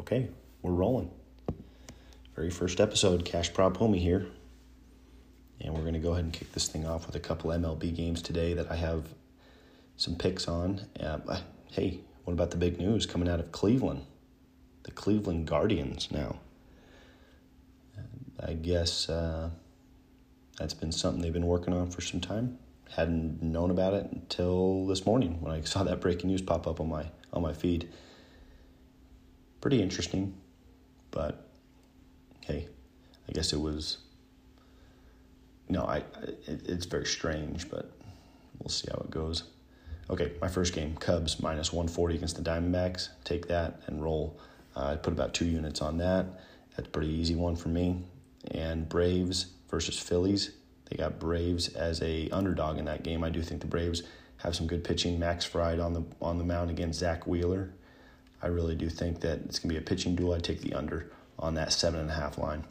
Okay, we're rolling. Very first episode, Cash Prop Homie here. And we're going to go ahead and kick this thing off with a couple MLB games today that I have some picks on. Uh, hey, what about the big news coming out of Cleveland? The Cleveland Guardians now. I guess uh, that's been something they've been working on for some time. Hadn't known about it until this morning when I saw that breaking news pop up on my on my feed pretty interesting, but hey, I guess it was. No, I, it, it's very strange, but we'll see how it goes. Okay, my first game, Cubs minus 140 against the Diamondbacks. Take that and roll. Uh, I put about two units on that. That's a pretty easy one for me. And Braves versus Phillies. They got Braves as a underdog in that game. I do think the Braves have some good pitching. Max Fried on the on the mound against Zack Wheeler. I really do think that it's going to be a pitching duel. I take the under on that seven and a half line.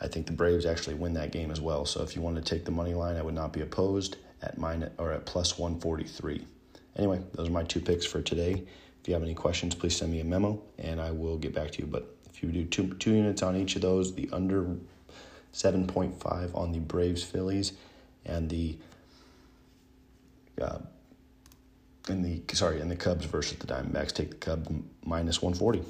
I think the Braves actually win that game as well. So if you want to take the money line, I would not be opposed at mine or at plus 143. Anyway, those are my two picks for today. If you have any questions, please send me a memo and I will get back to you. But if you do two, two units on each of those, the under 7.5 on the Braves Phillies and the uh, in the sorry in the Cubs versus the Diamondbacks. Take the Cubs minus one forty.